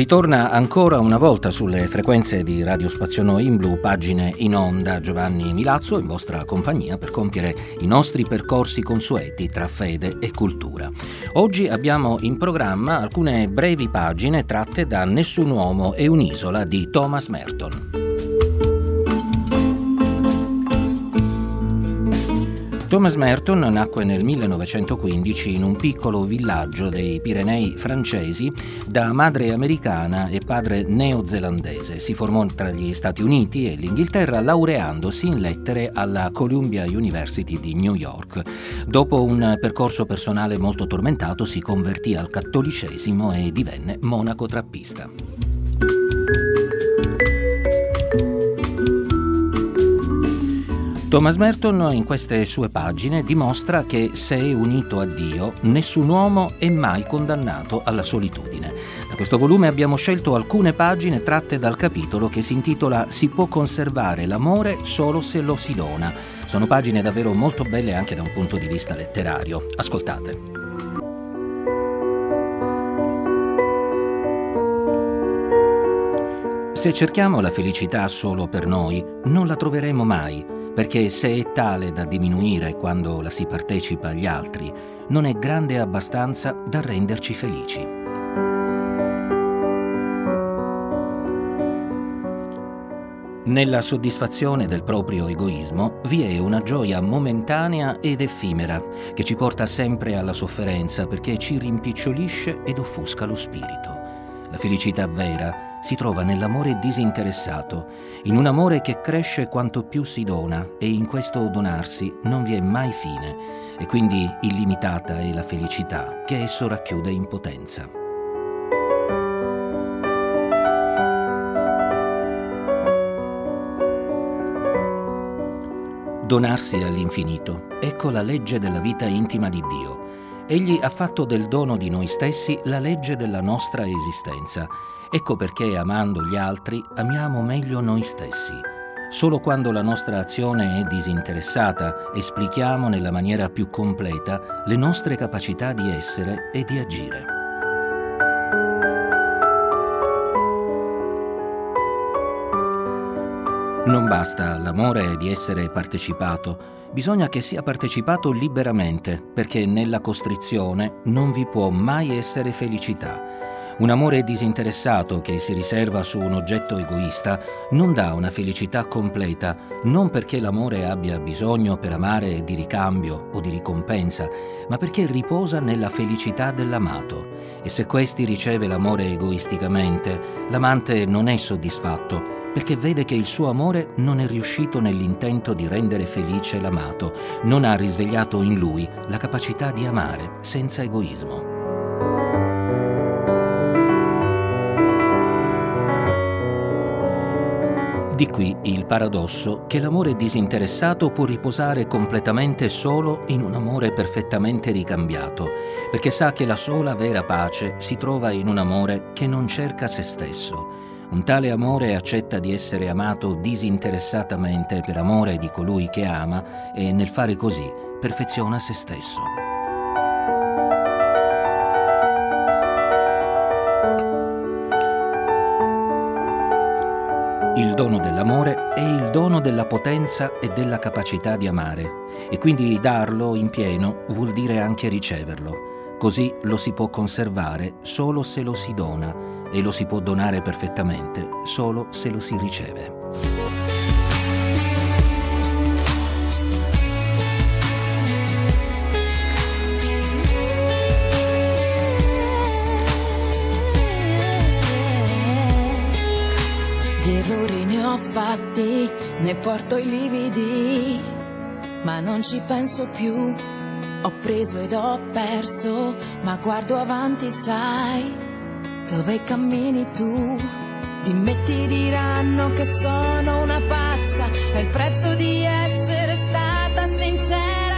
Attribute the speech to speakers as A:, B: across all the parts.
A: Ritorna ancora una volta sulle frequenze di Radio Spazio Noi in Blu, pagine in onda Giovanni Milazzo in vostra compagnia per compiere i nostri percorsi consueti tra fede e cultura. Oggi abbiamo in programma alcune brevi pagine tratte da Nessun uomo e un'isola di Thomas Merton. Thomas Merton nacque nel 1915 in un piccolo villaggio dei Pirenei francesi da madre americana e padre neozelandese. Si formò tra gli Stati Uniti e l'Inghilterra laureandosi in lettere alla Columbia University di New York. Dopo un percorso personale molto tormentato si convertì al cattolicesimo e divenne monaco trappista. Thomas Merton in queste sue pagine dimostra che se è unito a Dio, nessun uomo è mai condannato alla solitudine. Da questo volume abbiamo scelto alcune pagine tratte dal capitolo che si intitola Si può conservare l'amore solo se lo si dona. Sono pagine davvero molto belle anche da un punto di vista letterario. Ascoltate. Se cerchiamo la felicità solo per noi, non la troveremo mai perché se è tale da diminuire quando la si partecipa agli altri, non è grande abbastanza da renderci felici. Nella soddisfazione del proprio egoismo vi è una gioia momentanea ed effimera che ci porta sempre alla sofferenza perché ci rimpicciolisce ed offusca lo spirito. La felicità vera si trova nell'amore disinteressato, in un amore che cresce quanto più si dona e in questo donarsi non vi è mai fine e quindi illimitata è la felicità che esso racchiude in potenza. Donarsi all'infinito, ecco la legge della vita intima di Dio. Egli ha fatto del dono di noi stessi la legge della nostra esistenza Ecco perché amando gli altri amiamo meglio noi stessi. Solo quando la nostra azione è disinteressata esplichiamo nella maniera più completa le nostre capacità di essere e di agire. Non basta l'amore di essere partecipato, bisogna che sia partecipato liberamente, perché nella costrizione non vi può mai essere felicità. Un amore disinteressato che si riserva su un oggetto egoista non dà una felicità completa, non perché l'amore abbia bisogno per amare di ricambio o di ricompensa, ma perché riposa nella felicità dell'amato. E se questi riceve l'amore egoisticamente, l'amante non è soddisfatto perché vede che il suo amore non è riuscito nell'intento di rendere felice l'amato, non ha risvegliato in lui la capacità di amare senza egoismo. Di qui il paradosso che l'amore disinteressato può riposare completamente solo in un amore perfettamente ricambiato, perché sa che la sola vera pace si trova in un amore che non cerca se stesso. Un tale amore accetta di essere amato disinteressatamente per amore di colui che ama e nel fare così perfeziona se stesso. Il dono dell'amore è il dono della potenza e della capacità di amare e quindi darlo in pieno vuol dire anche riceverlo. Così lo si può conservare solo se lo si dona e lo si può donare perfettamente solo se lo si riceve.
B: Fatti, ne porto i lividi, ma non ci penso più. Ho preso ed ho perso, ma guardo avanti, sai, dove cammini tu? Di me ti diranno che sono una pazza, è il prezzo di essere stata sincera.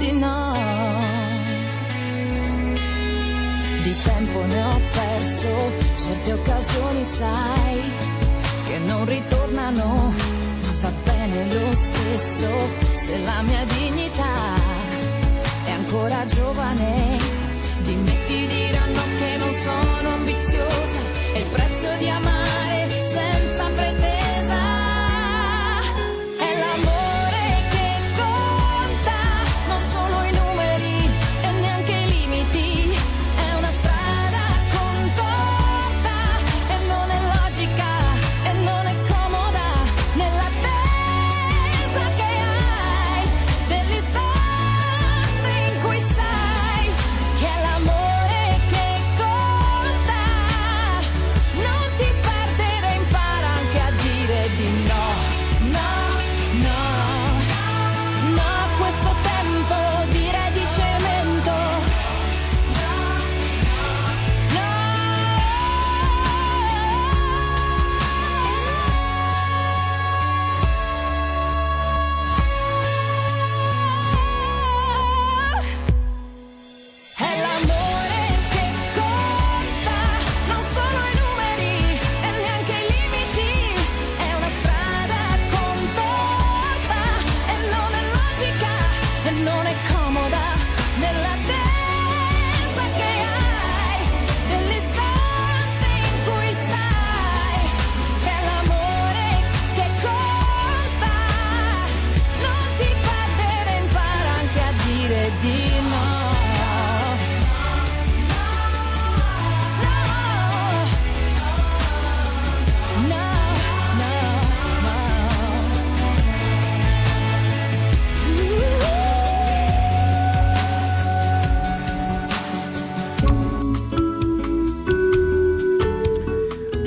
B: Di no. Di tempo ne ho perso, certe occasioni sai che non ritornano, ma fa bene lo stesso se la mia dignità è ancora giovane. Dimmi ti diranno che non sono ambiziosa e il prezzo di amare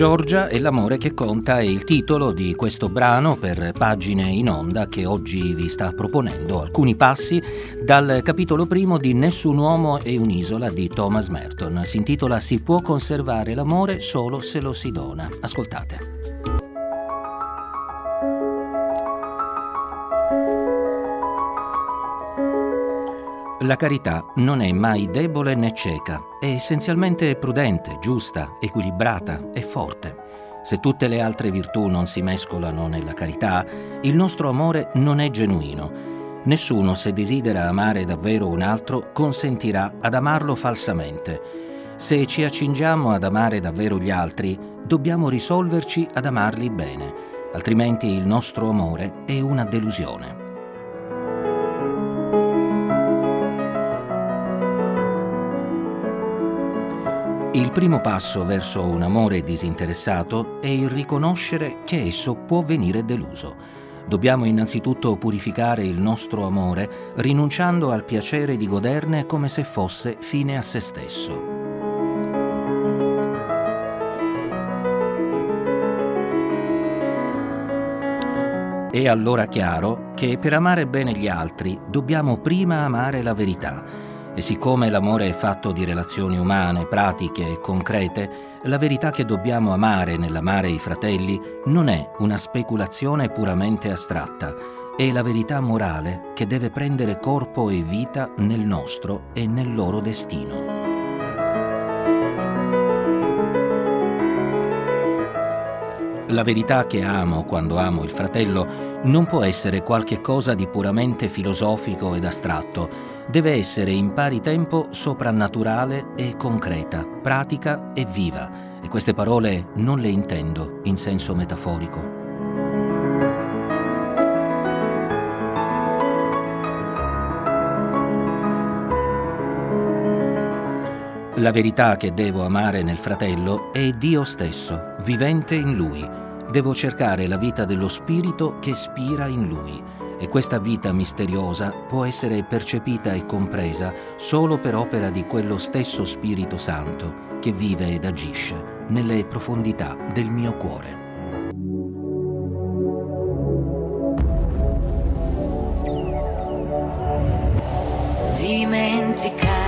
A: Giorgia e l'amore che conta è il titolo di questo brano per pagine in onda che oggi vi sta proponendo alcuni passi dal capitolo primo di Nessun uomo è un'isola di Thomas Merton. Si intitola Si può conservare l'amore solo se lo si dona. Ascoltate. La carità non è mai debole né cieca, è essenzialmente prudente, giusta, equilibrata e forte. Se tutte le altre virtù non si mescolano nella carità, il nostro amore non è genuino. Nessuno, se desidera amare davvero un altro, consentirà ad amarlo falsamente. Se ci accingiamo ad amare davvero gli altri, dobbiamo risolverci ad amarli bene, altrimenti il nostro amore è una delusione. Il primo passo verso un amore disinteressato è il riconoscere che esso può venire deluso. Dobbiamo innanzitutto purificare il nostro amore rinunciando al piacere di goderne come se fosse fine a se stesso. È allora chiaro che per amare bene gli altri dobbiamo prima amare la verità. E siccome l'amore è fatto di relazioni umane, pratiche e concrete, la verità che dobbiamo amare nell'amare i fratelli non è una speculazione puramente astratta, è la verità morale che deve prendere corpo e vita nel nostro e nel loro destino. La verità che amo quando amo il fratello non può essere qualche cosa di puramente filosofico ed astratto, deve essere in pari tempo soprannaturale e concreta, pratica e viva. E queste parole non le intendo in senso metaforico. La verità che devo amare nel fratello è Dio stesso, vivente in lui. Devo cercare la vita dello Spirito che spira in lui e questa vita misteriosa può essere percepita e compresa solo per opera di quello stesso Spirito Santo che vive ed agisce nelle profondità del mio cuore.
C: Dimenticare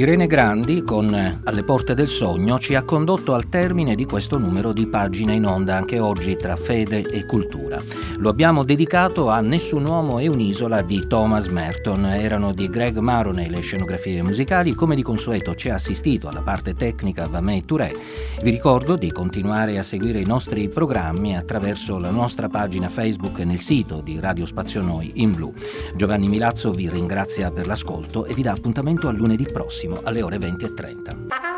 A: Irene Grandi, con Alle porte del sogno, ci ha condotto al termine di questo numero di pagine in onda anche oggi tra fede e cultura. Lo abbiamo dedicato a Nessun uomo è un'isola di Thomas Merton. Erano di Greg Maroney le scenografie musicali. Come di consueto ci ha assistito alla parte tecnica Vamé Touré. Vi ricordo di continuare a seguire i nostri programmi attraverso la nostra pagina Facebook e nel sito di Radio Spazio Noi in blu. Giovanni Milazzo vi ringrazia per l'ascolto e vi dà appuntamento a lunedì prossimo alle ore 20.30.